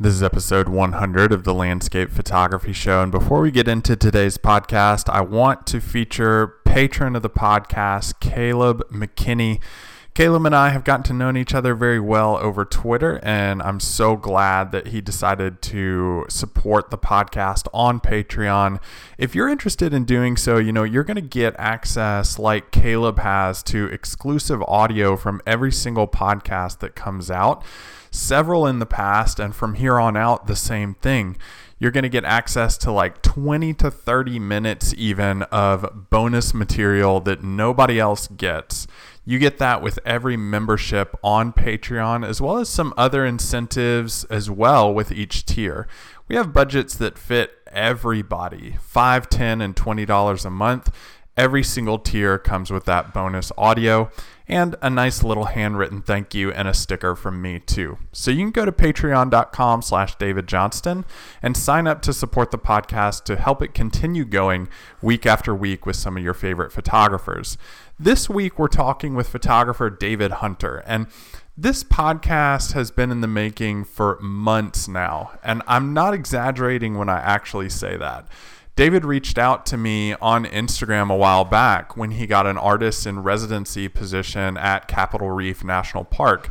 This is episode 100 of the Landscape Photography Show. And before we get into today's podcast, I want to feature patron of the podcast, Caleb McKinney. Caleb and I have gotten to know each other very well over Twitter, and I'm so glad that he decided to support the podcast on Patreon. If you're interested in doing so, you know, you're going to get access like Caleb has to exclusive audio from every single podcast that comes out several in the past, and from here on out, the same thing. You're going to get access to like 20 to 30 minutes, even of bonus material that nobody else gets. You get that with every membership on Patreon, as well as some other incentives as well with each tier. We have budgets that fit everybody $5, 10 and $20 a month. Every single tier comes with that bonus audio and a nice little handwritten thank you and a sticker from me too. So you can go to patreon.com slash David Johnston and sign up to support the podcast to help it continue going week after week with some of your favorite photographers. This week we're talking with photographer David Hunter and this podcast has been in the making for months now, and I'm not exaggerating when I actually say that. David reached out to me on Instagram a while back when he got an artist in residency position at Capitol Reef National Park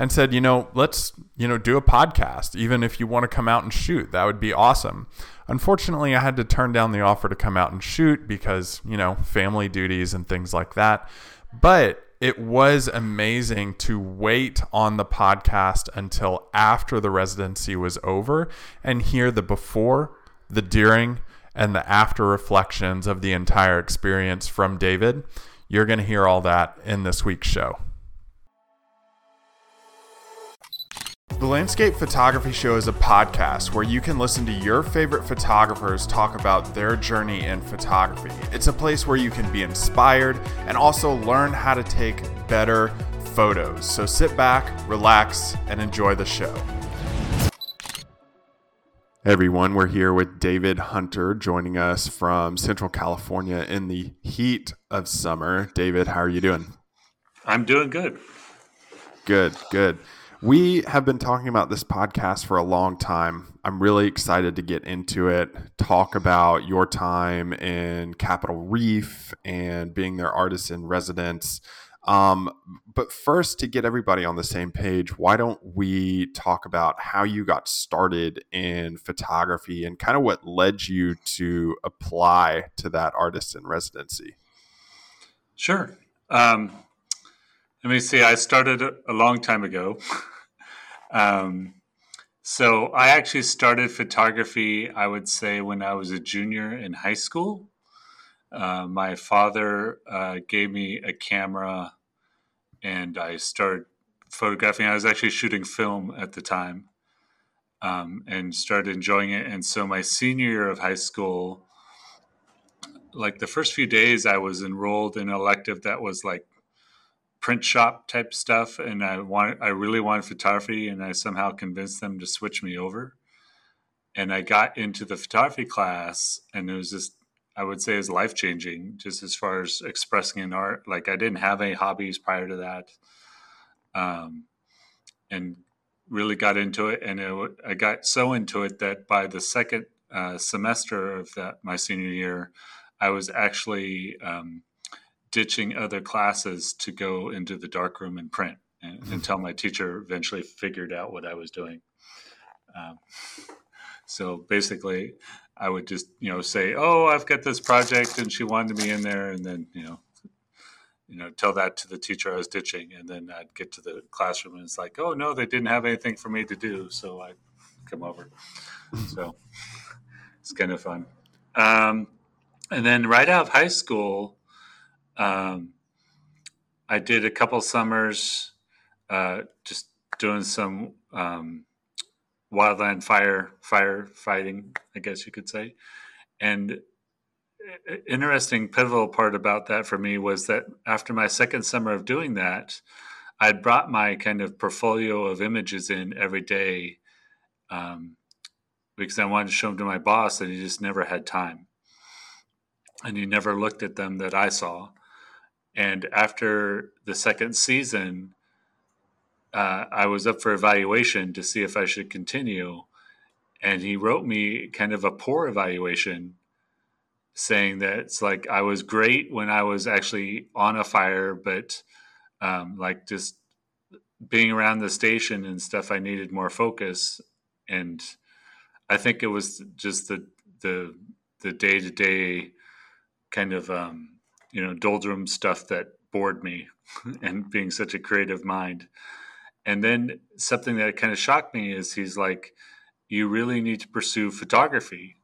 and said, you know, let's, you know, do a podcast. Even if you want to come out and shoot, that would be awesome. Unfortunately, I had to turn down the offer to come out and shoot because, you know, family duties and things like that. But it was amazing to wait on the podcast until after the residency was over and hear the before, the during, and the after reflections of the entire experience from David. You're going to hear all that in this week's show. The Landscape Photography Show is a podcast where you can listen to your favorite photographers talk about their journey in photography. It's a place where you can be inspired and also learn how to take better photos. So sit back, relax, and enjoy the show. Hey everyone, we're here with David Hunter joining us from Central California in the heat of summer. David, how are you doing? I'm doing good. Good, good. We have been talking about this podcast for a long time. I'm really excited to get into it, talk about your time in Capitol Reef and being their artist in residence. Um, but first, to get everybody on the same page, why don't we talk about how you got started in photography and kind of what led you to apply to that artist in residency? Sure. Um, let me see. I started a long time ago. um, so I actually started photography, I would say, when I was a junior in high school. Uh, my father uh, gave me a camera and I started photographing. I was actually shooting film at the time um, and started enjoying it. And so my senior year of high school, like the first few days, I was enrolled in an elective that was like print shop type stuff, and I wanted, I really wanted photography, and I somehow convinced them to switch me over. And I got into the photography class, and it was just I would say is life changing, just as far as expressing an art. Like I didn't have any hobbies prior to that, um, and really got into it. And it, I got so into it that by the second uh, semester of that my senior year, I was actually um, ditching other classes to go into the darkroom and print, and, mm-hmm. until my teacher eventually figured out what I was doing. Um, so basically, I would just, you know, say, "Oh, I've got this project," and she wanted me in there, and then, you know, you know, tell that to the teacher I was ditching, and then I'd get to the classroom, and it's like, "Oh no, they didn't have anything for me to do," so I come over. so it's kind of fun. Um, and then right out of high school, um, I did a couple summers uh, just doing some um, wildland fire firefighting, I guess you could say. And interesting pivotal part about that for me was that after my second summer of doing that, I'd brought my kind of portfolio of images in every day um, because I wanted to show them to my boss, and he just never had time, and he never looked at them that I saw. And after the second season, uh, I was up for evaluation to see if I should continue. And he wrote me kind of a poor evaluation saying that it's like I was great when I was actually on a fire, but um, like just being around the station and stuff, I needed more focus. And I think it was just the the the day to day kind of um, you know doldrum stuff that bored me, and being such a creative mind. And then something that kind of shocked me is he's like, "You really need to pursue photography."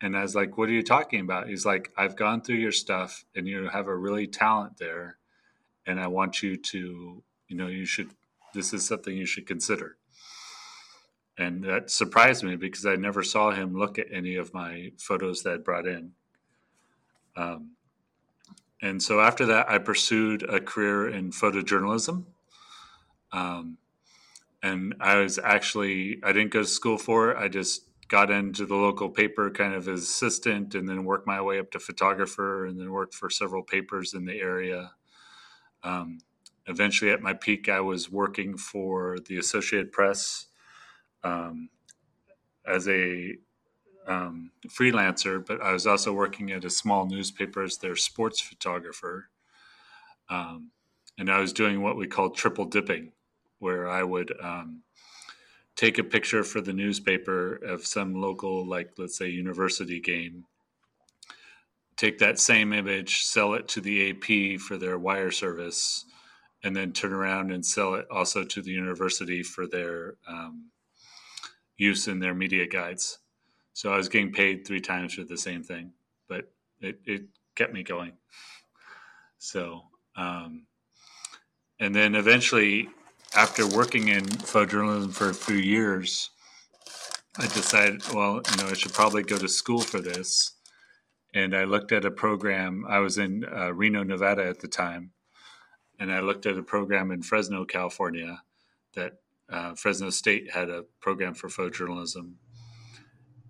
And I was like, "What are you talking about?" He's like, "I've gone through your stuff, and you have a really talent there, and I want you to, you know, you should. This is something you should consider." And that surprised me because I never saw him look at any of my photos that I brought in. Um, and so after that, I pursued a career in photojournalism. Um, and I was actually, I didn't go to school for it. I just got into the local paper kind of as assistant and then worked my way up to photographer and then worked for several papers in the area. Um, eventually, at my peak, I was working for the Associated Press um, as a um, freelancer, but I was also working at a small newspaper as their sports photographer. Um, and I was doing what we call triple dipping, where I would um, take a picture for the newspaper of some local, like let's say, university game, take that same image, sell it to the AP for their wire service, and then turn around and sell it also to the university for their um, use in their media guides. So I was getting paid three times for the same thing, but it, it kept me going. So, um, and then eventually, after working in photojournalism for a few years, I decided, well, you know, I should probably go to school for this. And I looked at a program. I was in uh, Reno, Nevada at the time, and I looked at a program in Fresno, California, that uh, Fresno State had a program for photojournalism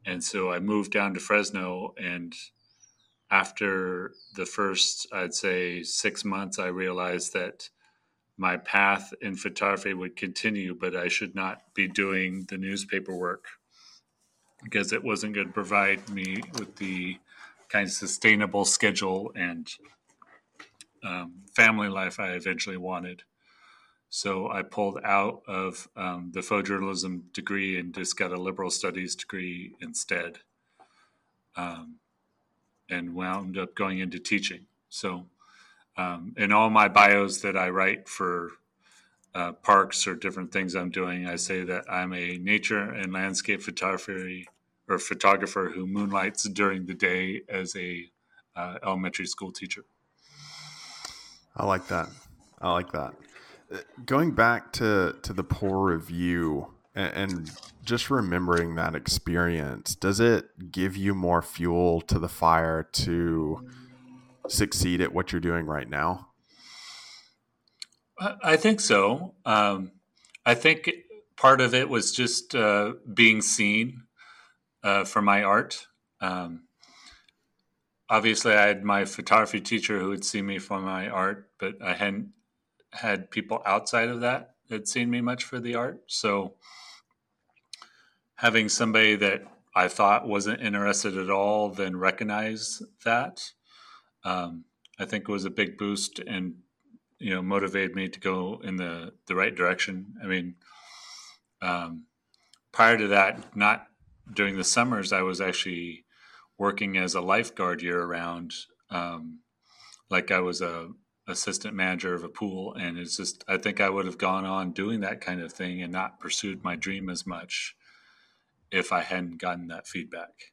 and so I moved down to Fresno and after the first I'd say 6 months I realized that my path in photography would continue but I should not be doing the newspaper work because it wasn't going to provide me with the kind of sustainable schedule and um, family life I eventually wanted. So I pulled out of um, the photojournalism degree and just got a liberal studies degree instead, um, and wound up going into teaching. So um, in all my bios that I write for uh, parks or different things I'm doing, I say that I'm a nature and landscape photography or photographer who moonlights during the day as a uh, elementary school teacher. I like that. I like that going back to to the poor review and, and just remembering that experience, does it give you more fuel to the fire to succeed at what you're doing right now? I think so. Um, I think part of it was just uh, being seen uh, for my art. Um, obviously, I had my photography teacher who would see me for my art, but I hadn't had people outside of that that seen me much for the art. So having somebody that I thought wasn't interested at all then recognize that, um, I think was a big boost and you know motivated me to go in the the right direction. I mean, um, prior to that, not during the summers, I was actually working as a lifeguard year round. Um, like I was a assistant manager of a pool and it's just i think i would have gone on doing that kind of thing and not pursued my dream as much if i hadn't gotten that feedback.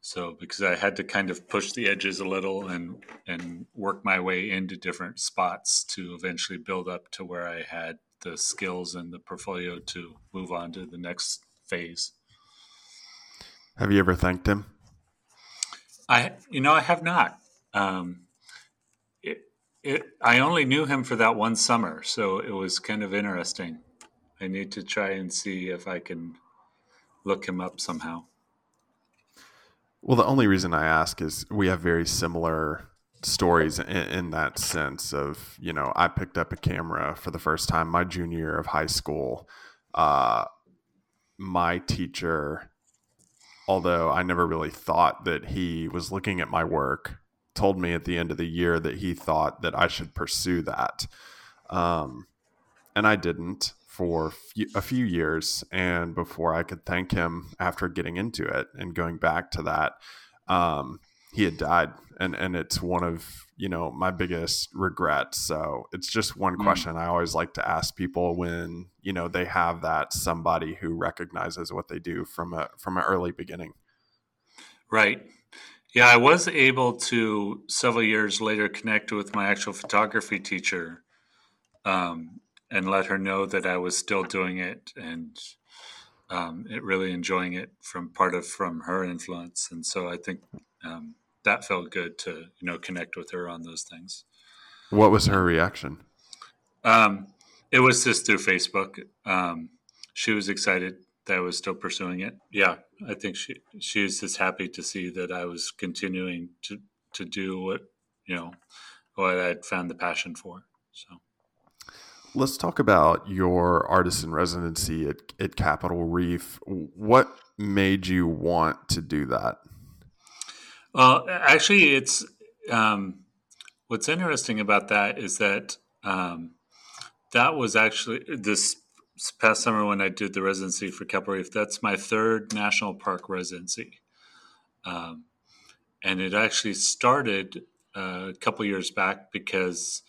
So because i had to kind of push the edges a little and and work my way into different spots to eventually build up to where i had the skills and the portfolio to move on to the next phase. Have you ever thanked him? I you know i have not. Um, it, I only knew him for that one summer, so it was kind of interesting. I need to try and see if I can look him up somehow. Well, the only reason I ask is we have very similar stories in, in, that sense of you know I picked up a camera for the first time my junior year of high school. Uh, my teacher, although I never really thought that he was looking at my work, told me at the end of the year that he thought that I should pursue that, um, and I didn't for a few years. And before I could thank him after getting into it and going back to that, um, he had died. And and it's one of you know my biggest regrets. So it's just one mm. question i always like to ask people when you know they have that somebody who recognizes what they do from a from an early beginning. Right yeah i was able to several years later connect with my actual photography teacher um, and let her know that i was still doing it and um, it really enjoying it from part of from her influence and so i think um, that felt good to you know connect with her on those things. What was her reaction? Um, it was just through Facebook. Um, she was excited that I was still pursuing it. Yeah, I think she she was just happy to see that I was continuing to to do what you know what I'd found the passion for. So. Let's talk about your artist in residency at, at Capitol Reef. What made you want to do that? Well, actually, it's um, what's interesting about that is that um, that was actually this past summer when I did the residency for Capitol Reef. That's my third national park residency, um, and it actually started uh, a couple years back because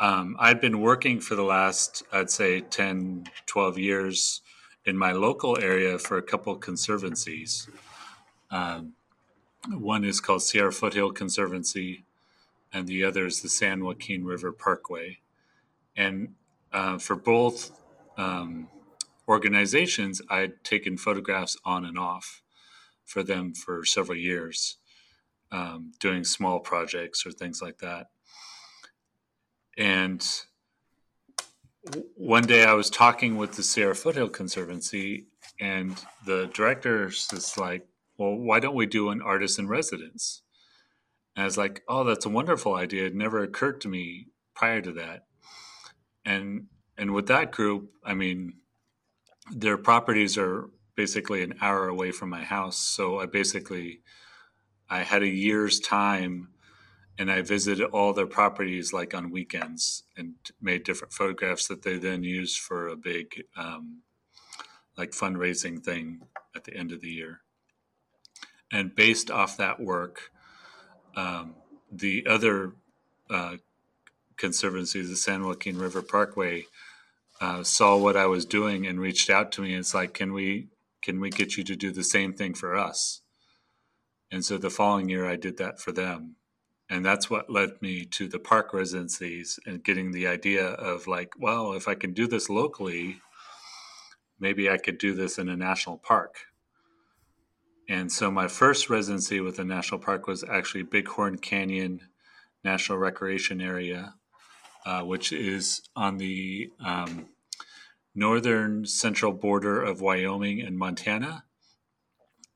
um, I'd been working for the last, I'd say, 10, 12 years in my local area for a couple conservancies. Um, one is called Sierra Foothill Conservancy, and the other is the San Joaquin River Parkway. And uh, for both um, organizations, I'd taken photographs on and off for them for several years, um, doing small projects or things like that. And one day I was talking with the Sierra Foothill Conservancy, and the director is like, well, why don't we do an artist in residence? And I was like, oh, that's a wonderful idea. It never occurred to me prior to that. And and with that group, I mean, their properties are basically an hour away from my house. So I basically I had a year's time and I visited all their properties like on weekends and made different photographs that they then used for a big um, like fundraising thing at the end of the year and based off that work, um, the other uh, conservancy, the San Joaquin River Parkway, uh, saw what I was doing and reached out to me. It's like, can we can we get you to do the same thing for us? And so the following year, I did that for them, and that's what led me to the park residencies and getting the idea of like, well, if I can do this locally, maybe I could do this in a national park and so my first residency with the national park was actually Bighorn Canyon National Recreation Area, uh, which is on the um, northern central border of Wyoming and Montana.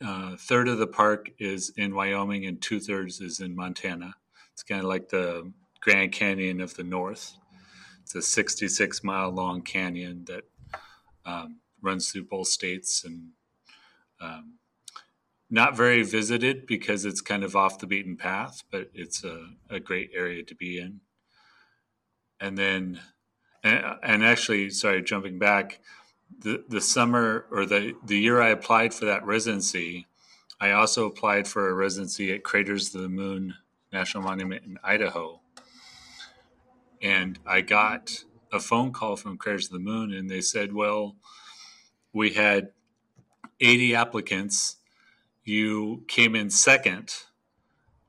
Uh, third of the park is in Wyoming and two thirds is in Montana. It's kind of like the Grand Canyon of the North. It's a 66 mile long canyon that um, runs through both states and um, not very visited because it's kind of off the beaten path, but it's a, a great area to be in. And then, and, and actually, sorry, jumping back, the, the summer or the, the year I applied for that residency, I also applied for a residency at Craters of the Moon National Monument in Idaho. And I got a phone call from Craters of the Moon, and they said, Well, we had 80 applicants you came in second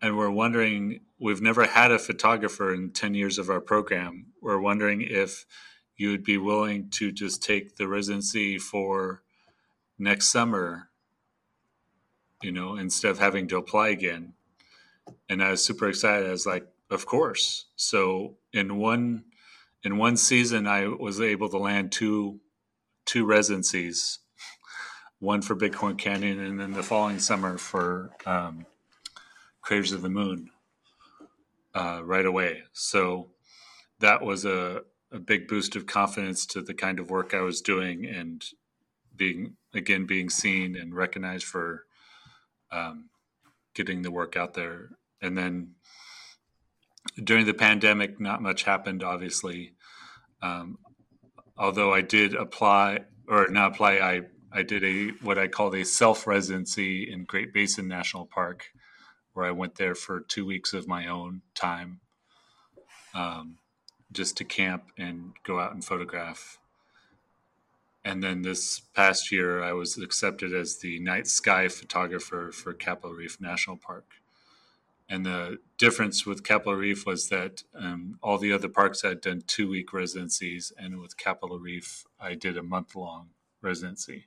and we're wondering we've never had a photographer in 10 years of our program. We're wondering if you would be willing to just take the residency for next summer you know instead of having to apply again. And i was super excited. I was like of course. So in one in one season i was able to land two two residencies one for Bighorn Canyon, and then the following summer for um, Craters of the Moon. uh, right away. So that was a, a big boost of confidence to the kind of work I was doing and being again being seen and recognized for um, getting the work out there. And then during the pandemic, not much happened, obviously. Um, although I did apply, or not apply, I, I did a what I called a self residency in Great Basin National Park, where I went there for two weeks of my own time, um, just to camp and go out and photograph. And then this past year, I was accepted as the night sky photographer for Capitol Reef National Park. And the difference with Capitol Reef was that um, all the other parks had done two week residencies, and with Capitol Reef, I did a month long residency.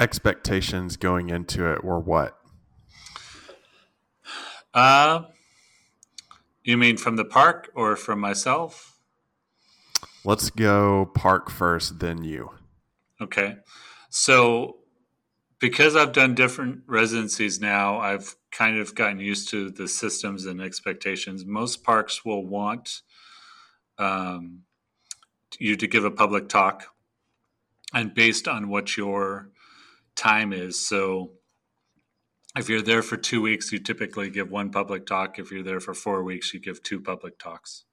Expectations going into it were what? Uh, you mean from the park or from myself? Let's go park first, then you. Okay. So because I've done different residencies now, I've kind of gotten used to the systems and expectations. Most parks will want um, you to give a public talk, and based on what your time is. So, if you're there for two weeks, you typically give one public talk. If you're there for four weeks, you give two public talks.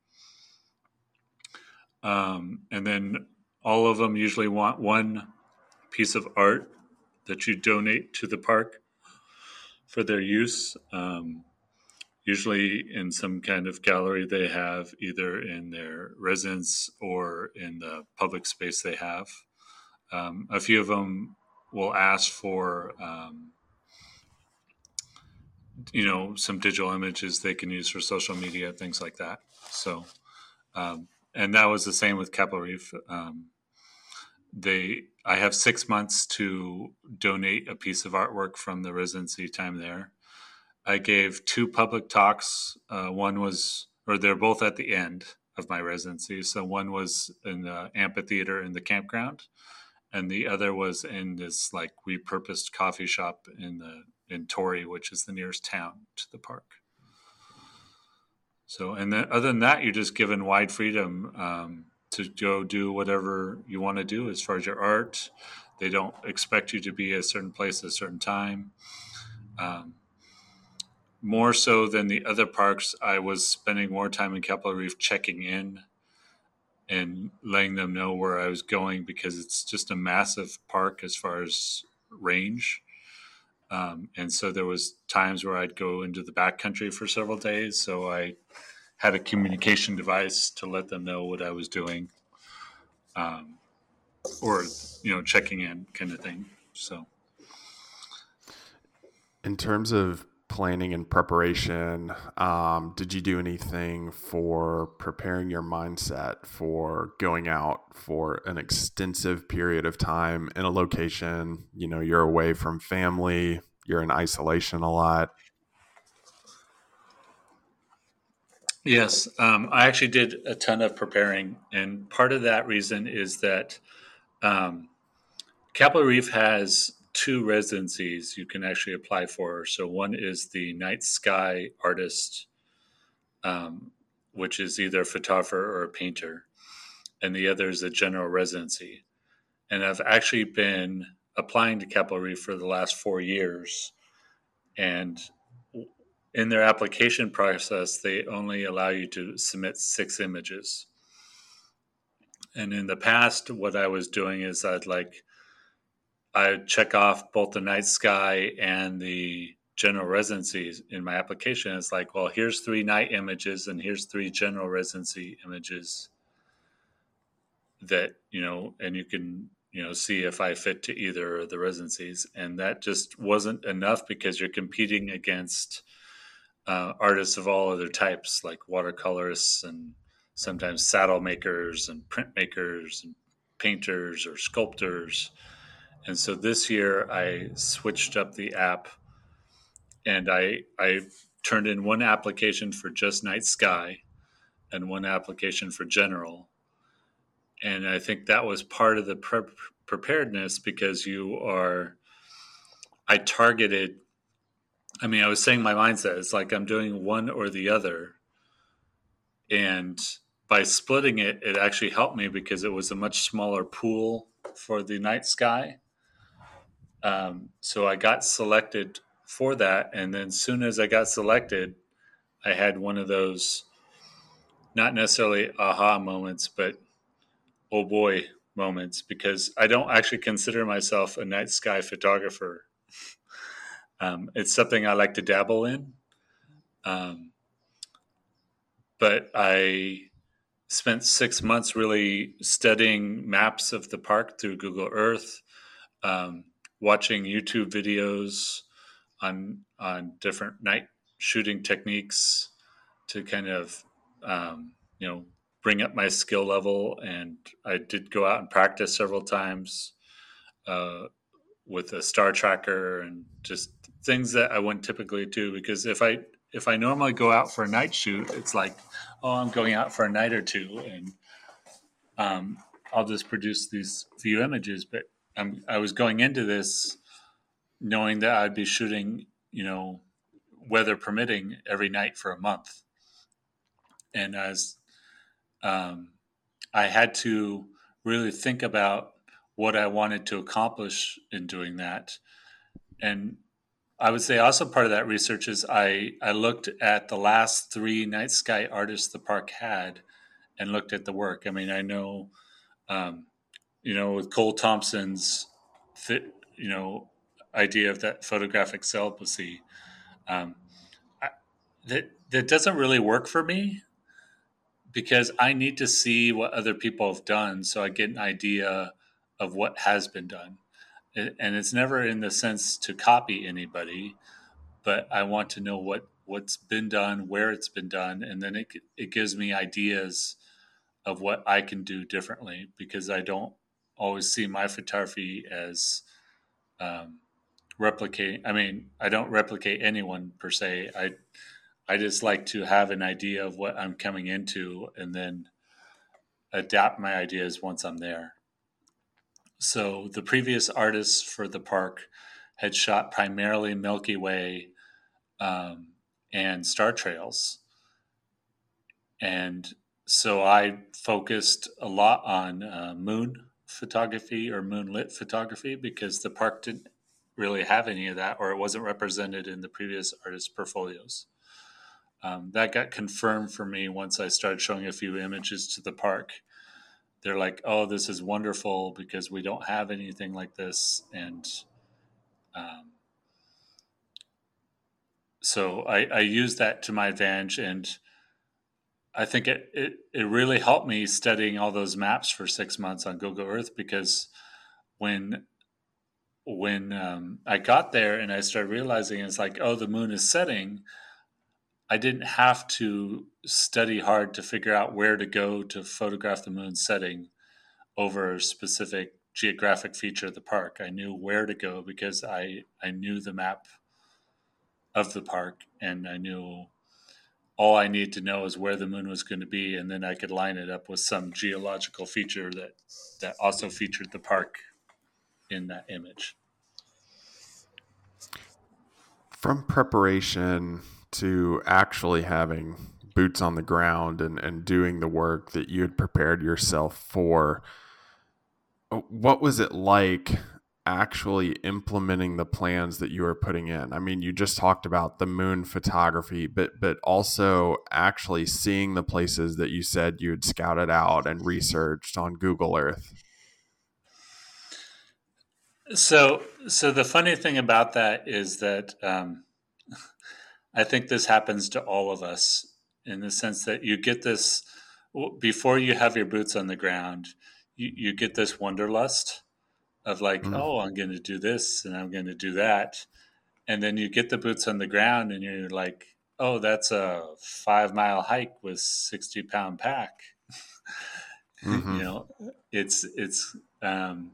Um, and then all of them usually want one piece of art that you donate to the park for their use. Um, usually in some kind of gallery they have, either in their residence or in the public space they have. Um, a few of them will ask for, um, you know, some digital images they can use for social media, things like that. So, um, and that was the same with Capitol Reef. Um, they I have six months to donate a piece of artwork from the residency time there. I gave two public talks. Uh, one was, or they're both at the end of my residency. So one was in the amphitheater in the campground, and the other was in this like repurposed coffee shop in the in Torrey, which is the nearest town to the park. So, and then other than that, you're just given wide freedom. Um, to go do whatever you want to do as far as your art. They don't expect you to be a certain place at a certain time. Um, more so than the other parks, I was spending more time in Capitol Reef checking in and letting them know where I was going because it's just a massive park as far as range. Um, and so there was times where I'd go into the backcountry for several days. So I had a communication device to let them know what I was doing, um, or you know, checking in kind of thing. So, in terms of planning and preparation, um, did you do anything for preparing your mindset for going out for an extensive period of time in a location? You know, you're away from family, you're in isolation a lot. Yes, um, I actually did a ton of preparing, and part of that reason is that um, Capitol Reef has two residencies you can actually apply for. So one is the night sky artist, um, which is either a photographer or a painter, and the other is a general residency. And I've actually been applying to Reef for the last four years, and in their application process, they only allow you to submit six images. And in the past, what I was doing is I'd like, I'd check off both the night sky and the general residencies in my application. It's like, well, here's three night images and here's three general residency images that, you know, and you can, you know, see if I fit to either of the residencies. And that just wasn't enough because you're competing against uh, artists of all other types, like watercolorists and sometimes saddle makers and printmakers and painters or sculptors. And so this year I switched up the app and I, I turned in one application for just night sky and one application for general. And I think that was part of the pre- preparedness because you are, I targeted I mean, I was saying my mindset. is like I'm doing one or the other, and by splitting it, it actually helped me because it was a much smaller pool for the night sky. Um, so I got selected for that, and then soon as I got selected, I had one of those, not necessarily aha moments, but oh boy moments because I don't actually consider myself a night sky photographer. Um, it's something I like to dabble in. Um, but I spent six months really studying maps of the park through Google Earth, um, watching YouTube videos on on different night shooting techniques to kind of um, you know bring up my skill level. And I did go out and practice several times uh, with a star tracker and just things that I wouldn't typically do because if I if I normally go out for a night shoot, it's like, oh, I'm going out for a night or two, and um, I'll just produce these few images. But I'm, I was going into this knowing that I'd be shooting, you know, weather permitting, every night for a month, and as um, I had to really think about what I wanted to accomplish in doing that, and I would say also part of that research is I, I looked at the last three night sky artists the park had and looked at the work. I mean, I know, um, you know, with Cole Thompson's, fit, you know, idea of that photographic celibacy, um, I, that that doesn't really work for me because I need to see what other people have done so I get an idea of what has been done. And it's never in the sense to copy anybody, but I want to know what what's been done, where it's been done, and then it it gives me ideas of what I can do differently because I don't always see my photography as um, replicate. I mean, I don't replicate anyone per se. I I just like to have an idea of what I'm coming into, and then adapt my ideas once I'm there. So the previous artists for the park had shot primarily Milky Way um, and star trails. And so I focused a lot on uh, moon photography or moonlit photography because the park didn't really have any of that or it wasn't represented in the previous artists' portfolios. Um, that got confirmed for me once I started showing a few images to the park they're like, "Oh, this is wonderful because we don't have anything like this," and um, so I, I use that to my advantage, and I think it, it it really helped me studying all those maps for six months on Google Earth because when when um, I got there and I started realizing it's like, oh, the moon is setting. I didn't have to study hard to figure out where to go to photograph the moon setting over a specific geographic feature of the park. I knew where to go because I, I knew the map of the park and I knew all I need to know is where the moon was going to be, and then I could line it up with some geological feature that that also featured the park in that image. From preparation to actually having boots on the ground and, and doing the work that you had prepared yourself for, uh, what was it like actually implementing the plans that you were putting in? I mean, you just talked about the moon photography, but but also actually seeing the places that you said you had scouted out and researched on Google Earth. So, so the funny thing about that is that um, I think this happens to all of us in the sense that you get this before you have your boots on the ground, you, you get this wanderlust of like, mm. oh, I'm going to do this and I'm going to do that. And then you get the boots on the ground and you're like, oh, that's a five mile hike with 60 pound pack. mm-hmm. You know, it's, it's, um,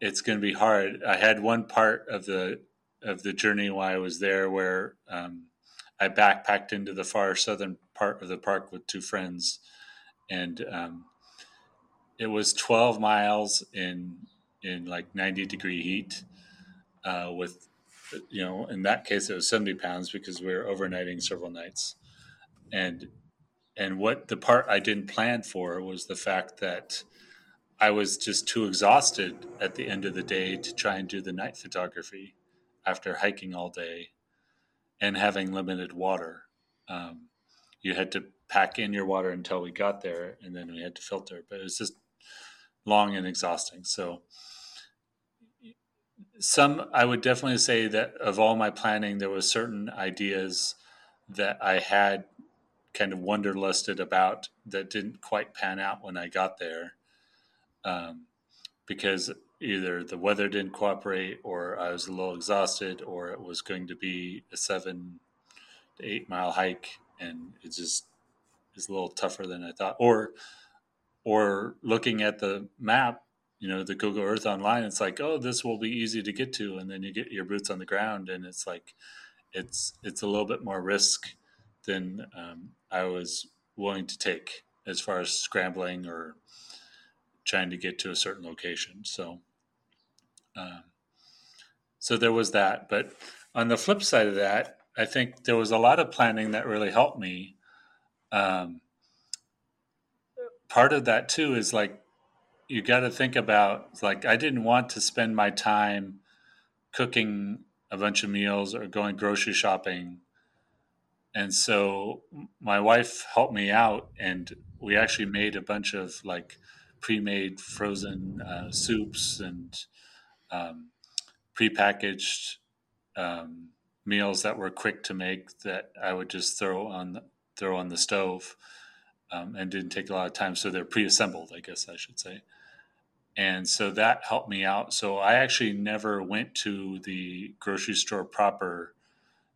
it's going to be hard. I had one part of the of the journey while I was there where um, I backpacked into the far southern part of the park with two friends, and um, it was 12 miles in in like 90 degree heat uh, with you know, in that case, it was 70 pounds because we were overnighting several nights. And, and what the part I didn't plan for was the fact that I was just too exhausted at the end of the day to try and do the night photography after hiking all day and having limited water. Um, you had to pack in your water until we got there, and then we had to filter. But it was just long and exhausting. So, some I would definitely say that of all my planning, there was certain ideas that I had kind of wonderlisted about that didn't quite pan out when I got there, um, because either the weather didn't cooperate, or I was a little exhausted, or it was going to be a seven to eight mile hike, and it just is a little tougher than I thought. Or, or looking at the map, you know, the Google Earth online, it's like, oh, this will be easy to get to, and then you get your boots on the ground, and it's like, it's it's a little bit more risk than um, I was willing to take as far as scrambling or trying to get to a certain location. So, um, so there was that. But on the flip side of that, I think there was a lot of planning that really helped me um, part of that too is like you got to think about like I didn't want to spend my time cooking a bunch of meals or going grocery shopping. And so my wife helped me out and we actually made a bunch of like pre-made frozen uh, soups and um, pre-packaged um, meals that were quick to make that I would just throw on the, throw on the stove um, and didn't take a lot of time. So they're pre-assembled, I guess I should say. And so that helped me out. So I actually never went to the grocery store proper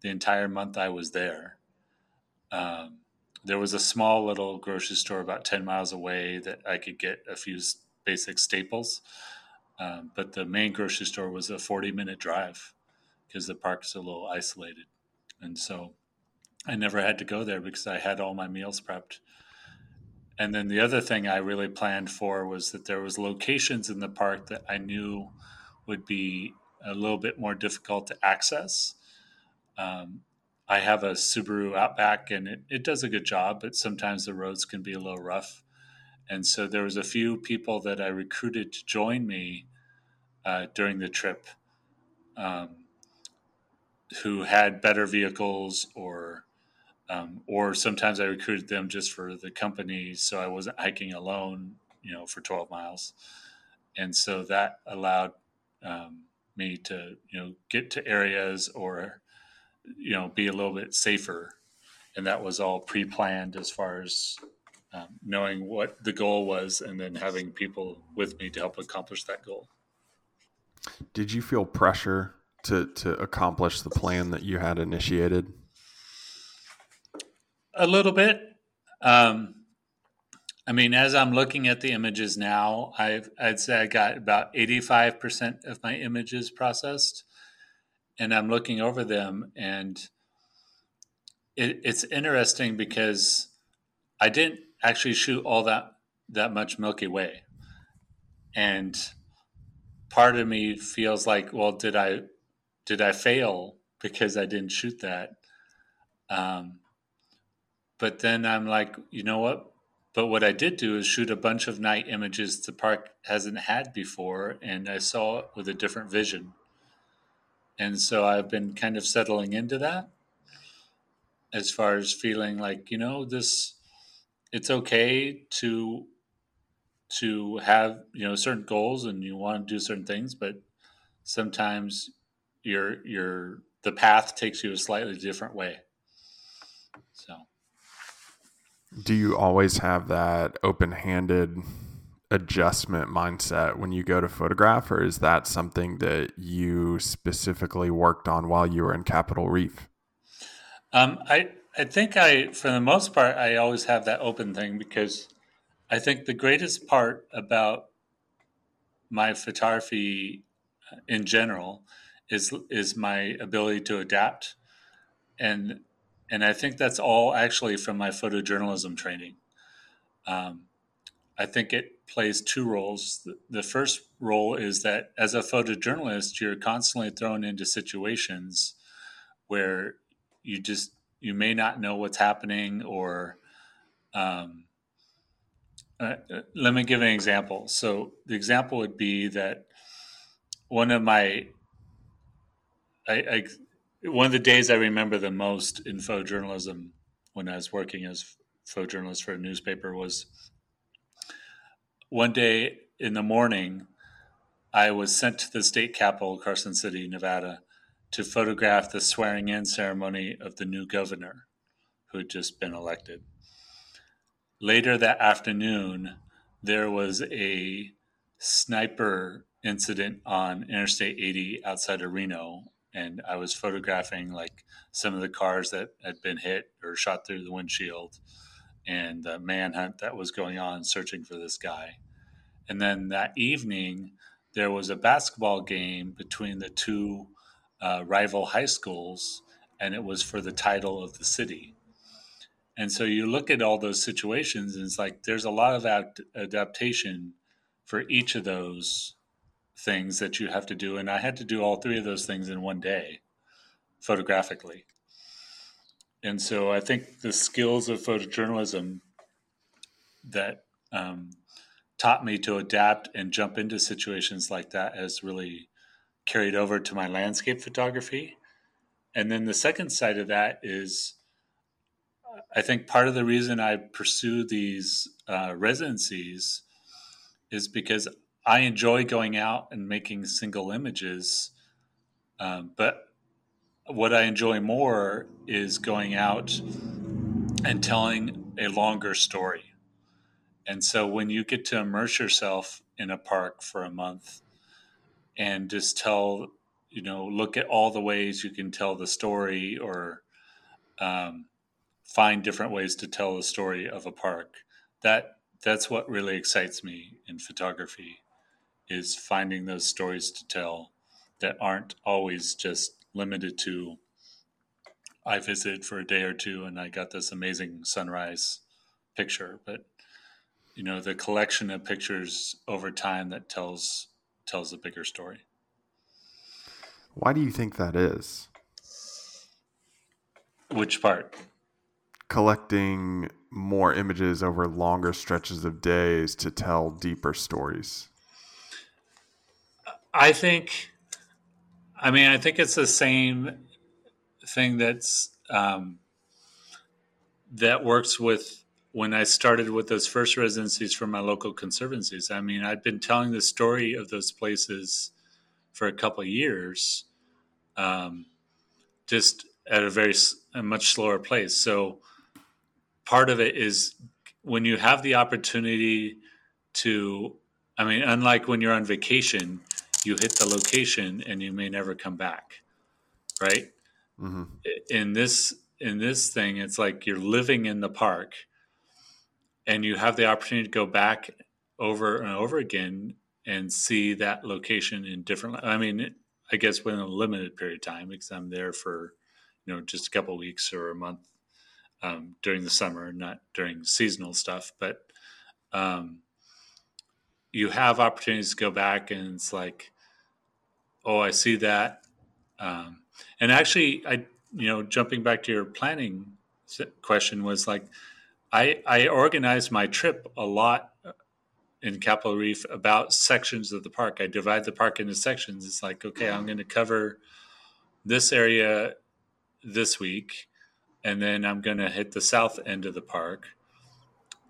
the entire month I was there. Um, there was a small little grocery store about 10 miles away that I could get a few basic staples. Um, but the main grocery store was a 40 minute drive because the park's a little isolated. And so I never had to go there because I had all my meals prepped. And then the other thing I really planned for was that there was locations in the park that I knew would be a little bit more difficult to access. Um, I have a Subaru Outback and it, it does a good job, but sometimes the roads can be a little rough. And so there was a few people that I recruited to join me uh, during the trip um, who had better vehicles or um, or sometimes I recruited them just for the company, so I wasn't hiking alone, you know, for 12 miles, and so that allowed um, me to, you know, get to areas or, you know, be a little bit safer, and that was all pre-planned as far as um, knowing what the goal was, and then having people with me to help accomplish that goal. Did you feel pressure to to accomplish the plan that you had initiated? A little bit. Um, I mean, as I'm looking at the images now, I've, I'd say I got about 85% of my images processed. And I'm looking over them, and it, it's interesting because I didn't actually shoot all that that much Milky Way, and part of me feels like, well, did I did I fail because I didn't shoot that? Um, but then I'm like, you know what? But what I did do is shoot a bunch of night images the park hasn't had before, and I saw it with a different vision. And so I've been kind of settling into that as far as feeling like, you know, this it's okay to to have, you know, certain goals and you want to do certain things, but sometimes your your the path takes you a slightly different way. So do you always have that open-handed adjustment mindset when you go to photograph or is that something that you specifically worked on while you were in capitol reef? Um, I, I think i for the most part i always have that open thing because i think the greatest part about my photography in general is is my ability to adapt. And and I think that's all actually from my photojournalism training. Um, I think it plays two roles. The first role is that as a photojournalist, you're constantly thrown into situations where you just you may not know what's happening or um, uh, uh let me give an example. So the example would be that one of my I, I one of the days I remember the most in photojournalism when I was working as photojournalist for a newspaper was one day in the morning, I was sent to the state capitol, Carson City, Nevada, to photograph the swearing in ceremony of the new governor who had just been elected. Later that afternoon, there was a sniper incident on Interstate 80 outside of Reno, and I was photographing like some of the cars that had been hit or shot through the windshield and the manhunt that was going on searching for this guy. And then that evening, there was a basketball game between the two uh, rival high schools, and it was for the title of the city. And so you look at all those situations, and it's like there's a lot of ad- adaptation for each of those things that you have to do. And I had to do all three of those things in one day, photographically. And so I think the skills of photojournalism that um, taught me to adapt and jump into situations like that has really carried over to my landscape photography. And then the second side of that is I think part of the reason I pursue these uh, residencies is because I enjoy going out and making single images. Um, but what I enjoy more is going out and telling a longer story. And so when you get to immerse yourself in a park for a month and just tell, you know, look at all the ways you can tell the story or um, find different ways to tell the story of a park, that that's what really excites me in photography is finding those stories to tell that aren't always just limited to I visited for a day or two and I got this amazing sunrise picture, but you know the collection of pictures over time that tells tells a bigger story. Why do you think that is? Which part? Collecting more images over longer stretches of days to tell deeper stories. I think I mean, I think it's the same thing that's um, that works with when I started with those first residencies for my local conservancies. I mean, I'd been telling the story of those places for a couple of years, um, just at a very a much slower pace. So part of it is when you have the opportunity to, I mean, unlike when you're on vacation you hit the location and you may never come back right mm-hmm. in this in this thing it's like you're living in the park and you have the opportunity to go back over and over again and see that location in different i mean i guess within a limited period of time because i'm there for you know just a couple weeks or a month um, during the summer not during seasonal stuff but um, you have opportunities to go back and it's like oh, I see that. Um, and actually, I, you know, jumping back to your planning question was like, I, I organized my trip a lot uh, in Capitol Reef about sections of the park. I divide the park into sections. It's like, okay, I'm going to cover this area this week, and then I'm going to hit the south end of the park,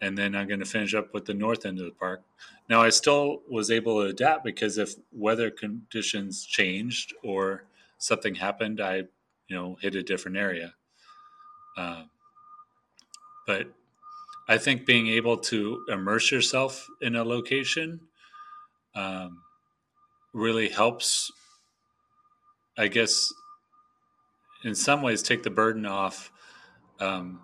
and then I'm going to finish up with the north end of the park. Now, I still was able to adapt because if weather conditions changed or something happened, I, you know, hit a different area. Uh, but I think being able to immerse yourself in a location um, really helps, I guess, in some ways, take the burden off. Um,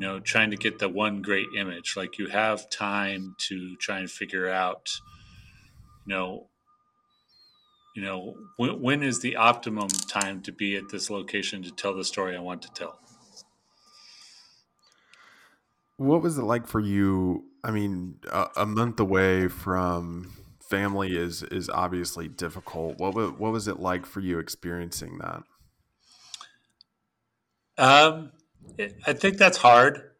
you know trying to get the one great image like you have time to try and figure out you know you know when, when is the optimum time to be at this location to tell the story i want to tell what was it like for you I mean, a, a month away from family is is obviously difficult. What what was it like for you experiencing that? Um, I think that's hard.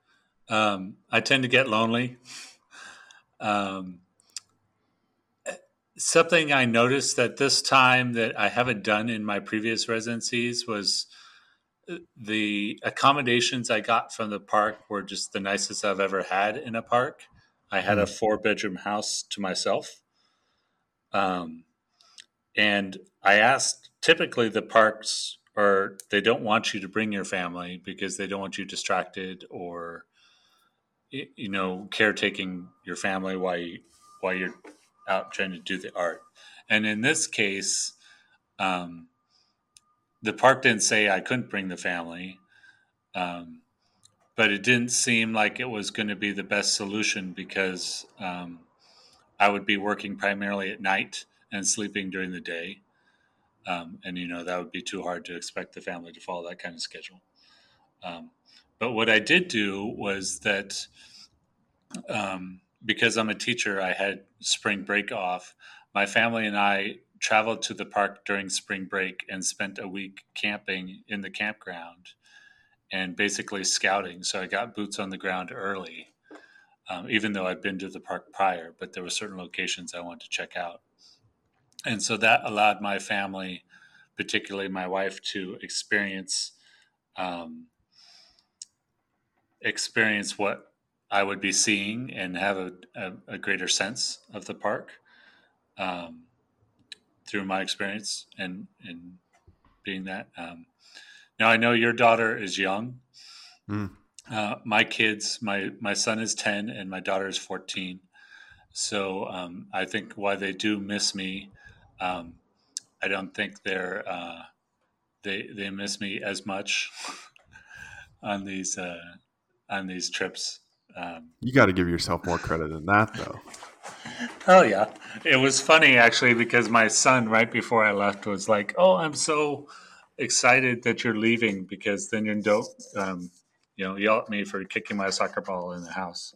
Um, I tend to get lonely. Um, something I noticed that this time that I haven't done in my previous residencies was uh, the accommodations I got from the park were just the nicest I've ever had in a park. I had a hmm. four bedroom house to myself. Um, and I asked typically the parks or they don't want you to bring your family because they don't want you distracted or you know caretaking your family while you, while you're out trying to do the art. And in this case, um, the park didn't say I couldn't bring the family, um, but it didn't seem like it was going to be the best solution because um, I would be working primarily at night and sleeping during the day. Um, and you know that would be too hard to expect the family to follow that kind of schedule. Um, but what I did do was that um, because I'm a teacher, I had spring break off. My family and I traveled to the park during spring break and spent a week camping in the campground and basically scouting. So I got boots on the ground early, um, even though I'd been to the park prior, but there were certain locations I wanted to check out. And so that allowed my family, particularly my wife, to experience um, experience what I would be seeing and have a, a, a greater sense of the park um, through my experience and, and being that. Um, now I know your daughter is young. Mm. Uh, my kids, my my son is ten and my daughter is fourteen. So um, I think why they do miss me, um, I don't think they're uh, they they miss me as much on these uh, on these trips um, you got to give yourself more credit than that, though. Oh yeah, it was funny actually because my son right before I left was like, "Oh, I'm so excited that you're leaving because then you don't, um, you know, yell at me for kicking my soccer ball in the house."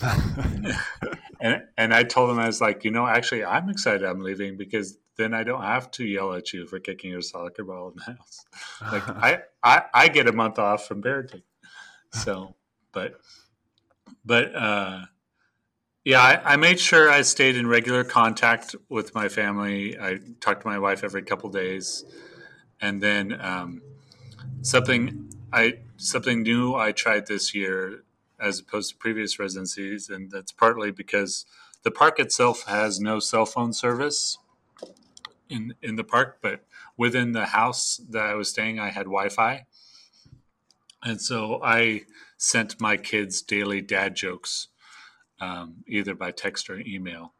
and and I told him I was like, you know, actually, I'm excited I'm leaving because then I don't have to yell at you for kicking your soccer ball in the house. Like I I, I get a month off from parenting, so but but uh, yeah, I, I, made sure I stayed in regular contact with my family. I talked to my wife every couple days, and then um, something I something new I tried this year as opposed to previous residencies, and that's partly because the park itself has no cell phone service in in the park, but within the house that I was staying, I had Wi-Fi, and so I sent my kids daily dad jokes, um, either by text or email.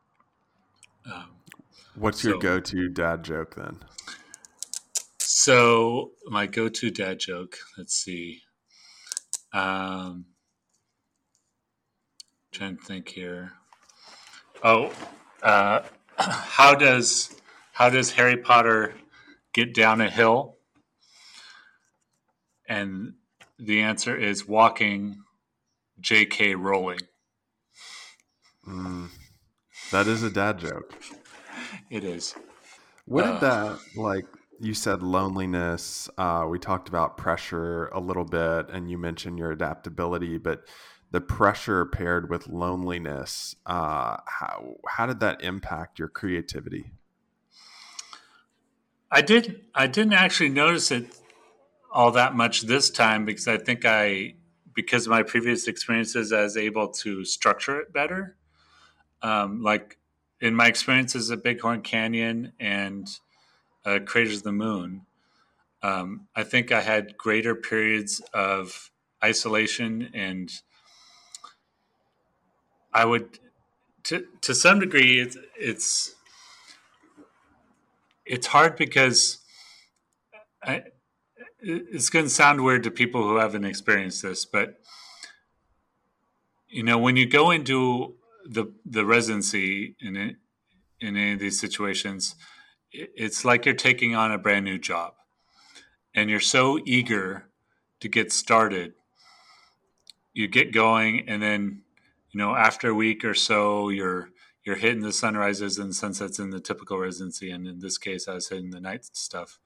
Um, What's your go-to dad joke then? So my go-to dad joke. Let's see. Um, trying to think here. Oh, uh, how does how does Harry Potter get down a hill? And the answer is walking J.K. Rowling. Mm, that is a dad joke. It is. What uh, did that like? You said loneliness. Uh, we talked about pressure a little bit, and you mentioned your adaptability, but the pressure paired with loneliness. Uh, how how did that impact your creativity? I did. I didn't actually notice it all that much this time because I think I, because of my previous experiences, I was able to structure it better. Um, like in my experiences at Bighorn Canyon and uh, Craters of the Moon, um, I think I had greater periods of isolation and I would, to to some degree, it's it's, it's hard because I it's going to sound weird to people who haven't experienced this, but you know, when you go into the the residency in it, in any of these situations, it's like you're taking on a brand new job, and you're so eager to get started. You get going, and then you know, after a week or so, you're you're hitting the sunrises and sunsets in the typical residency, and in this case, I was hitting the night stuff.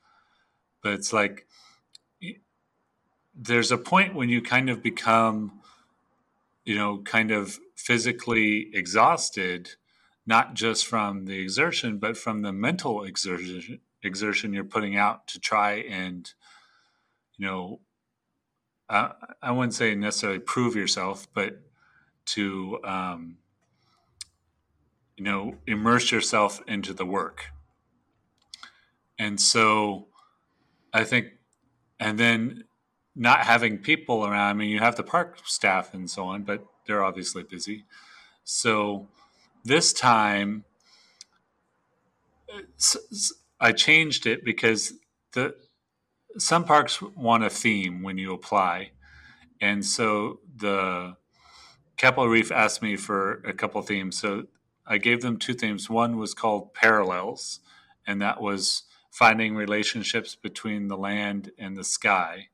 But it's like there's a point when you kind of become, you know, kind of physically exhausted, not just from the exertion, but from the mental exertion exertion you're putting out to try and, you know, uh, I wouldn't say necessarily prove yourself, but to um, you know immerse yourself into the work. And so i think and then not having people around i mean you have the park staff and so on but they're obviously busy. So this time i changed it because the some parks want a theme when you apply. And so the Capitol Reef asked me for a couple themes. So I gave them two themes. One was called Parallels, and that was finding relationships between the land and the sky.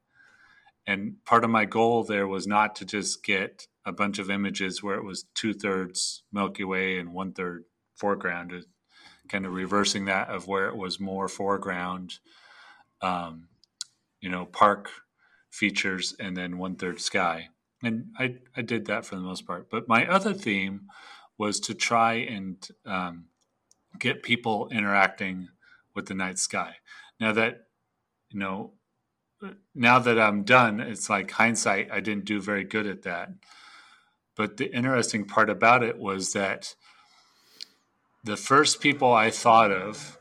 And part of my goal there was not to just get a bunch of images where it was two thirds Milky Way and one third foreground, kind of reversing that of where it was more foreground, um, you know, park features and then one third sky and I, I did that for the most part. But my other theme was to try and um, get people interacting with the night sky. Now that you know, now that I'm done, it's like hindsight. I didn't do very good at that. But the interesting part about it was that the first people I thought of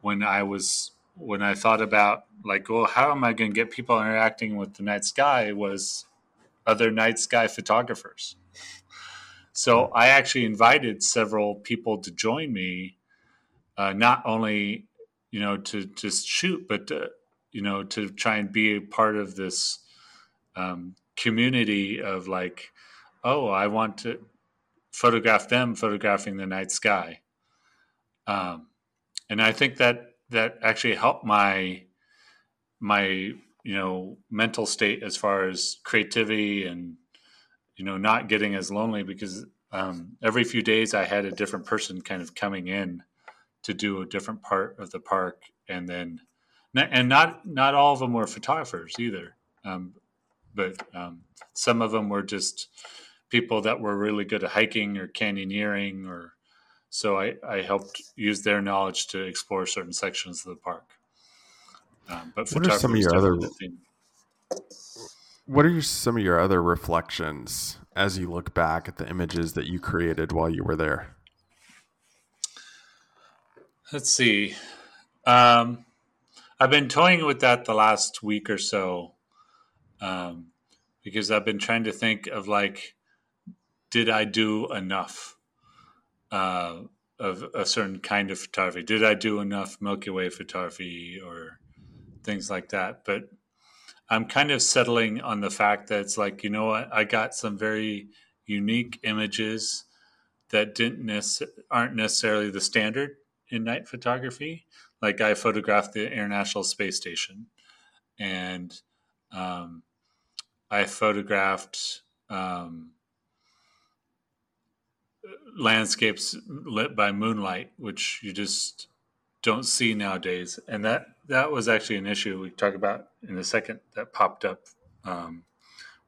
when I was when I thought about like, well, how am I going to get people interacting with the night sky was other night sky photographers. So I actually invited several people to join me, uh, not only you know to to shoot, but to, you know to try and be a part of this um, community of like, oh, I want to photograph them photographing the night sky, um, and I think that that actually helped my my you know mental state as far as creativity and you know not getting as lonely because um, every few days I had a different person kind of coming in to do a different part of the park and then and not not all of them were photographers either um, but um, some of them were just people that were really good at hiking or canyoneering or so I, I helped use their knowledge to explore certain sections of the park um, but what are some of your other? What are some of your other reflections as you look back at the images that you created while you were there? Let's see. Um, I've been toying with that the last week or so um, because I've been trying to think of like, did I do enough uh, of a certain kind of photography? Did I do enough Milky Way photography or things like that. But I'm kind of settling on the fact that it's like, you know what, I got some very unique images that didn't nece- aren't necessarily the standard in night photography. Like I photographed the International Space Station, and um, I photographed um, landscapes lit by moonlight, which you just don't see nowadays. And that that was actually an issue we talk about in a second that popped up um,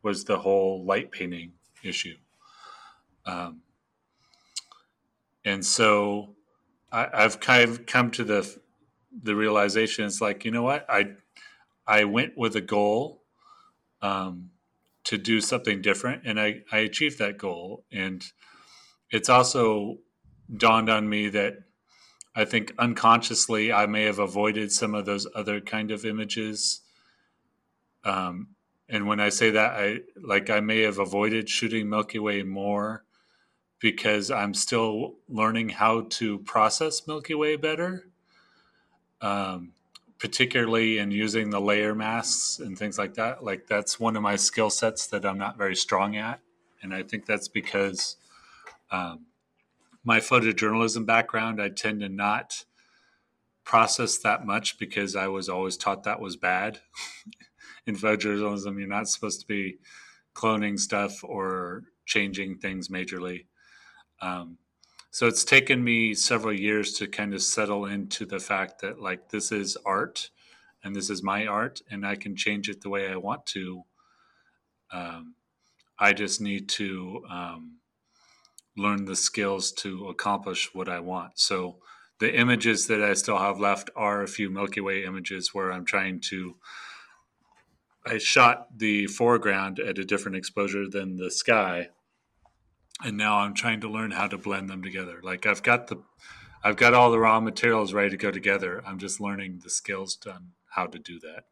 was the whole light painting issue. Um, and so I, I've kind of come to the the realization it's like you know what I I went with a goal um, to do something different and I, I achieved that goal and it's also dawned on me that I think unconsciously I may have avoided some of those other kind of images. Um, and when I say that, I like I may have avoided shooting Milky Way more because I'm still learning how to process Milky Way better, um, particularly in using the layer masks and things like that. Like that's one of my skill sets that I'm not very strong at, and I think that's because um, my photojournalism background, I tend to not process that much because I was always taught that was bad. In photojournalism, you're not supposed to be cloning stuff or changing things majorly. Um, so it's taken me several years to kind of settle into the fact that like this is art and this is my art and I can change it the way I want to. Um, I just need to um, learn the skills to accomplish what I want. So the images that I still have left are a few Milky Way images where I'm trying to. I shot the foreground at a different exposure than the sky, and now I'm trying to learn how to blend them together. Like I've got the, I've got all the raw materials ready to go together. I'm just learning the skills on how to do that.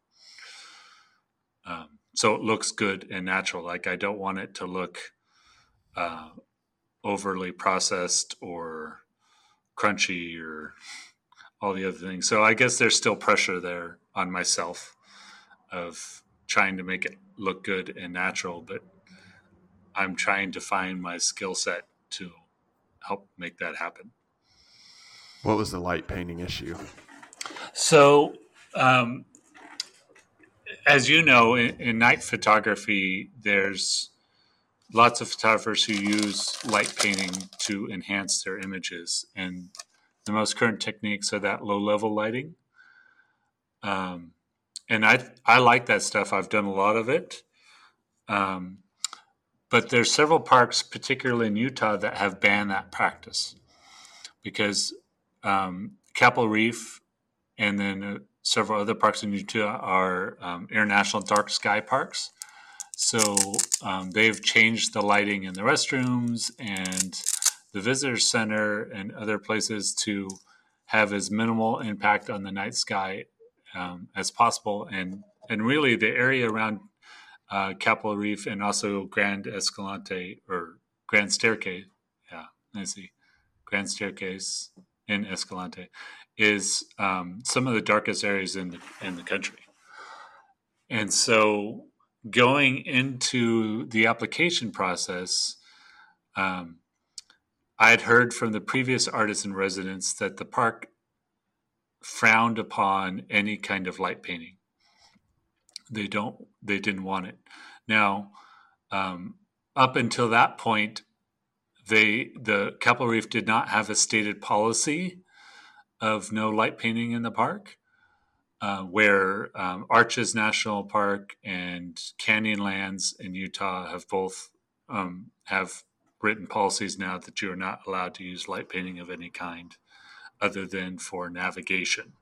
Um, so it looks good and natural. Like I don't want it to look uh, overly processed or crunchy or all the other things. So I guess there's still pressure there on myself of trying to make it look good and natural, but I'm trying to find my skill set to help make that happen. What was the light painting issue? So, um, as you know, in, in, night photography, there's lots of photographers who use light painting to enhance their images. And the most current techniques are that low level lighting. Um, and I, I like that stuff. I've done a lot of it. Um, but there's several parks, particularly in Utah, that have banned that practice because um, Capitol Reef and then uh, several other parks in Utah are um, international dark sky parks. So um, they've changed the lighting in the restrooms and the visitor center and other places to have as minimal impact on the night sky um, as possible. And and really, the area around uh, Capitol Reef, and also Grand Escalante or Grand Staircase. Yeah, I see. Grand Staircase in Escalante is um, some of the darkest areas in the in the country, and so going into the application process, um, I had heard from the previous artists in residence that the park frowned upon any kind of light painting. They don't they didn't want it. Now um, up until that point they the capitol reef did not have a stated policy of no light painting in the park uh, where um, arches national park and canyonlands in utah have both um, have written policies now that you are not allowed to use light painting of any kind other than for navigation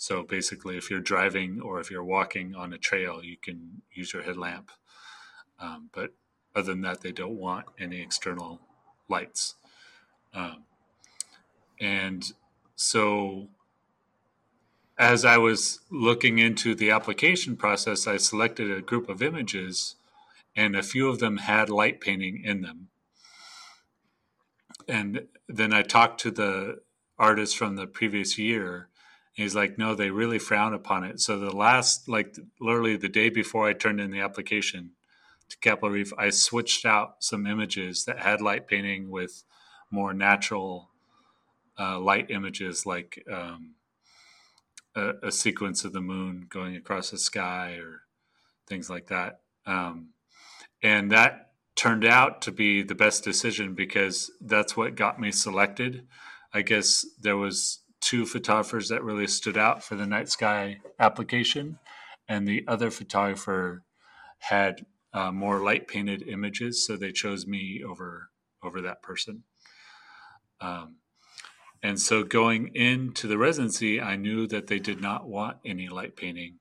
so basically, if you're driving or if you're walking on a trail, you can use your headlamp. Um, but other than that, they don't want any external lights. Um, and so, as I was looking into the application process, I selected a group of images, and a few of them had light painting in them. And then I talked to the artist from the previous year he's like, no, they really frown upon it. So the last, like literally the day before I turned in the application to Capitol Reef, I switched out some images that had light painting with more natural uh, light images, like um, a, a, sequence of the moon going across the sky or things like that. Um, and that turned out to be the best decision because that's what got me selected. I guess there was two photographers that really stood out for the night sky application, and the other photographer had uh, more light painted images, so they chose me over over that person. Um, and so going into the residency, I knew that they did not want any light painting.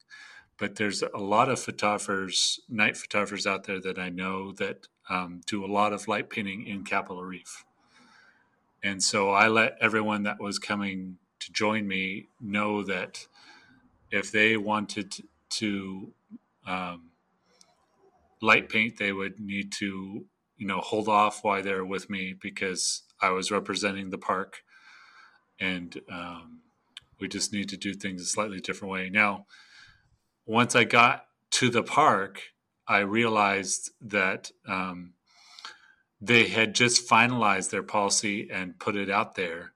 But there's a lot of photographers, night photographers out there that I know that um, do a lot of light painting in Capitol Reef. And so I let everyone that was coming to join me know that if they wanted to um, light paint, they would need to, you know, hold off while they're with me because I was representing the park, and um, we just need to do things a slightly different way. Now, once I got to the park, I realized that um, they had just finalized their policy and put it out there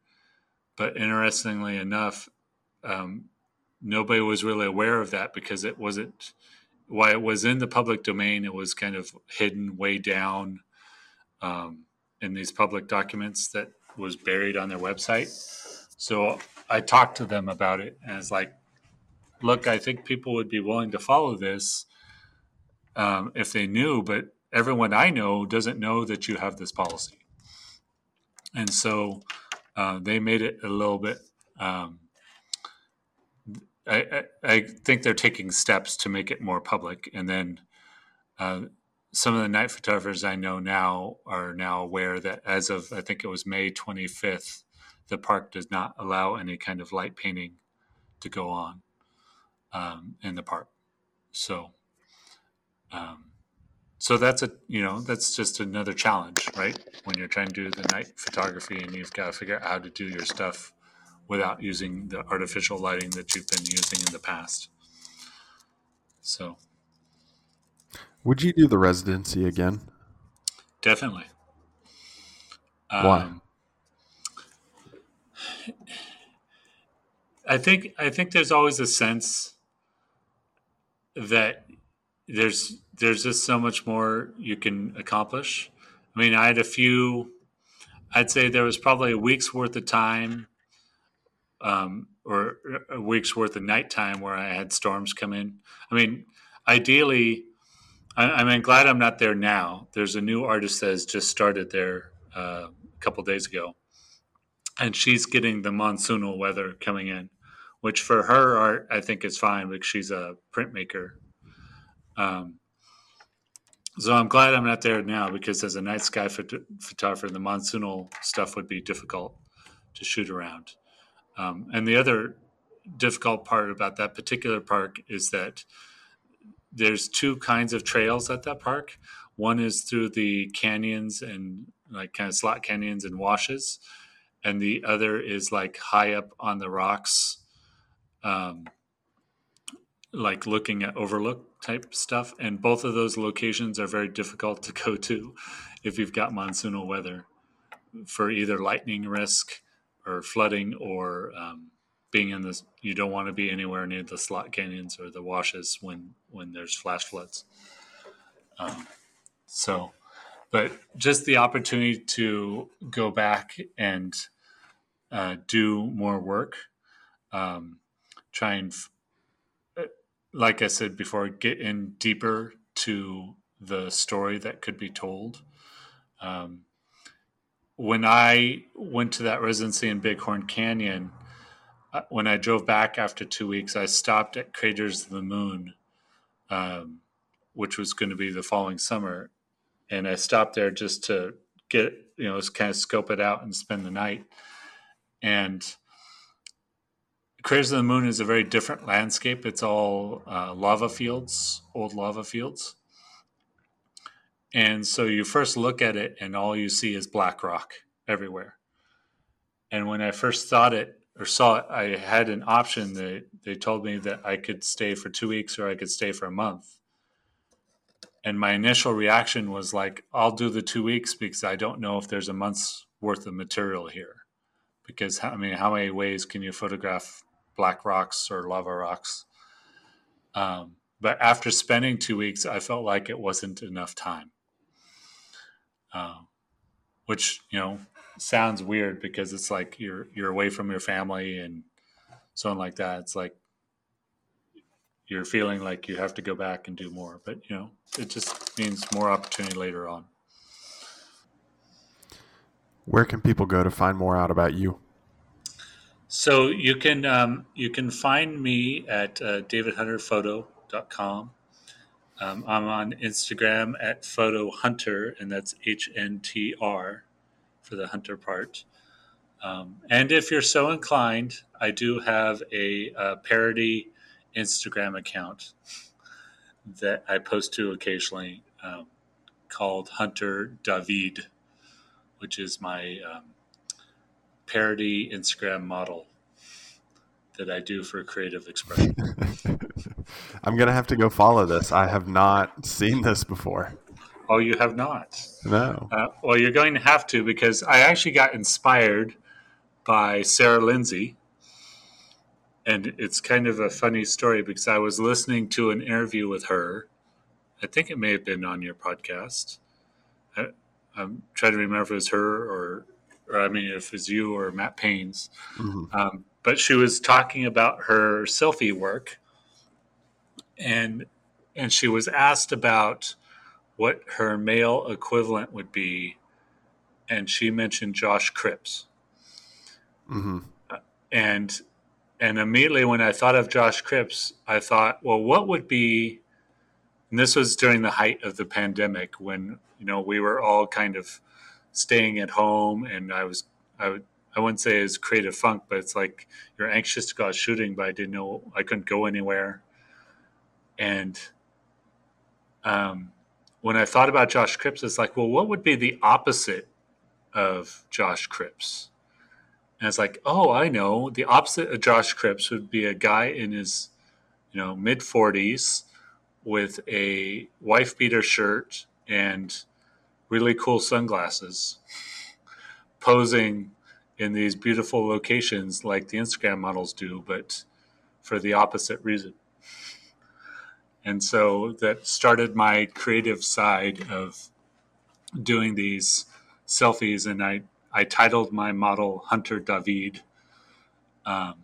but interestingly enough, um, nobody was really aware of that because it wasn't why it was in the public domain. It was kind of hidden way down um, in these public documents that was buried on their website. So I talked to them about it, and it's like, look, I think people would be willing to follow this um, if they knew, but everyone I know doesn't know that you have this policy. And so uh, they made it a little bit. Um, I, I, think they're taking steps to make it more public. And then uh, some of the night photographers I know now are now aware that as of, I think it was May 25th, the park does not allow any kind of light painting to go on um, in the park. So, um, so that's a you know that's just another challenge, right? When you're trying to do the night photography and you've got to figure out how to do your stuff without using the artificial lighting that you've been using in the past. So, would you do the residency again? Definitely. Why? I think I think there's always a sense that there's there's just so much more you can accomplish. I mean, I had a few. I'd say there was probably a week's worth of time, um, or a week's worth of nighttime where I had storms come in. I mean, ideally, I, I glad I'm not there now. There's a new artist that has just started there uh, a couple days ago, and she's getting the monsoonal weather coming in, which for her art I think is fine because she's a printmaker. Um, so I'm glad I'm not there now because as a night sky phot- photographer, the monsoonal stuff would be difficult to shoot around. Um, and the other difficult part about that particular park is that there's two kinds of trails at that park. One is through the canyons and like kind of slot canyons and washes, and the other is like high up on the rocks, um, like looking at overlook type stuff. And both of those locations are very difficult to go to if you've got monsoonal weather for either lightning risk or flooding or um, being in this. You don't want to be anywhere near the slot canyons or the washes when when there's flash floods. Um, so but just the opportunity to go back and uh, do more work, um, try and, uh, like I said before, get in deeper to the story that could be told. Um, when I went to that residency in Bighorn Canyon, uh, when I drove back after two weeks, I stopped at Craters of the Moon, um, which was going to be the following summer and I stopped there just to get you know just kind of scope it out and spend the night. And Craters of the Moon is a very different landscape. It's all uh, lava fields, old lava fields. And so you first look at it, and all you see is black rock everywhere. And when I first thought it or saw it, I had an option. They they told me that I could stay for two weeks or I could stay for a month and my initial reaction was like i'll do the two weeks because i don't know if there's a month's worth of material here because i mean how many ways can you photograph black rocks or lava rocks um, but after spending two weeks i felt like it wasn't enough time uh, which you know sounds weird because it's like you're you're away from your family and so on like that it's like you're feeling like you have to go back and do more. But you know, it just means more opportunity later on. Where can people go to find more out about you? So you can um, you can find me at uh, davidhunterphoto.com. Um, I'm on Instagram at photo hunter, and that's H N T R for the hunter part. Um, and if you're so inclined, I do have a, a parody Instagram account that I post to occasionally um, called Hunter David, which is my um, parody Instagram model that I do for creative expression. I'm going to have to go follow this. I have not seen this before. Oh, you have not? No. Uh, well, you're going to have to because I actually got inspired by Sarah Lindsay, and it's kind of a funny story because I was listening to an interview with her. I think it may have been on your podcast. I, I'm trying to remember if it was her or, or I mean, if it was you or Matt Payne's. Mm-hmm. Um, but she was talking about her selfie work, and and she was asked about what her male equivalent would be, and she mentioned Josh Cripps. Mm-hmm. Uh, and and immediately when I thought of Josh Cripps, I thought, well, what would be and this was during the height of the pandemic when you know we were all kind of staying at home and i was i would i wouldn't say it's creative funk but it's like you're anxious to go out shooting but i didn't know i couldn't go anywhere. And um, when i thought about josh cripps it's like well what would be the opposite of josh cripps? And it's like oh i know. The opposite of josh cripps would be a guy in his you know mid 40s with a wife beater shirt and really cool sunglasses, posing in these beautiful locations like the Instagram models do, but for the opposite reason. And so that started my creative side of doing these selfies, and I, I titled my model Hunter David. Um,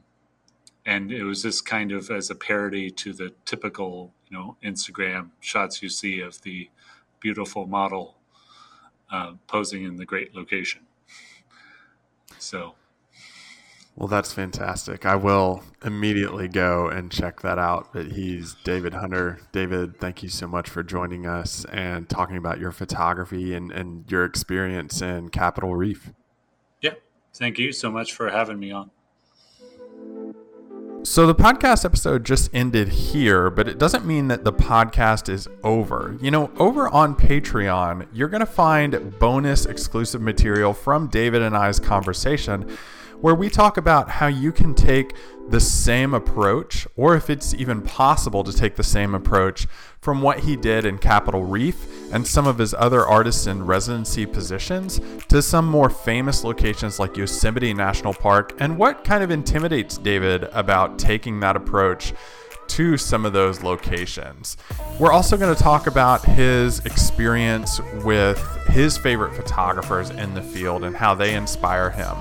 and it was just kind of as a parody to the typical you know Instagram shots you see of the beautiful model uh, posing in the great location. So, well, that's fantastic. I will immediately go and check that out. But he's David Hunter. David, thank you so much for joining us and talking about your photography and, and your experience in Capitol Reef. Yeah, thank you so much for having me on. So the podcast episode just ended here, but it doesn't mean that the podcast is over. You know, over on Patreon, you're going to find bonus exclusive material from David and I's conversation where we talk about how you can take the same approach, or if it's even possible to take the same approach from what he did in Capitol Reef and some of his other artists in residency positions to some more famous locations like Yosemite National Park, and what kind of intimidates David about taking that approach to some of those locations. We're also going to talk about his experience with his favorite photographers in the field and how they inspire him.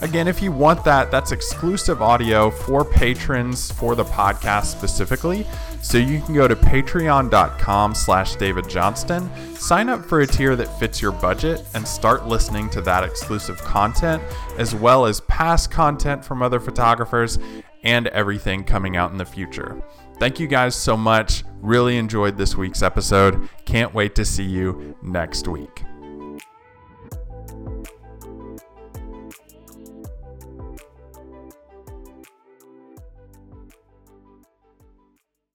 Again, if you want that, that's exclusive audio for patrons for the podcast specifically. So you can go to patreon.com slash David Johnston, sign up for a tier that fits your budget, and start listening to that exclusive content, as well as past content from other photographers and everything coming out in the future. Thank you guys so much. Really enjoyed this week's episode. Can't wait to see you next week.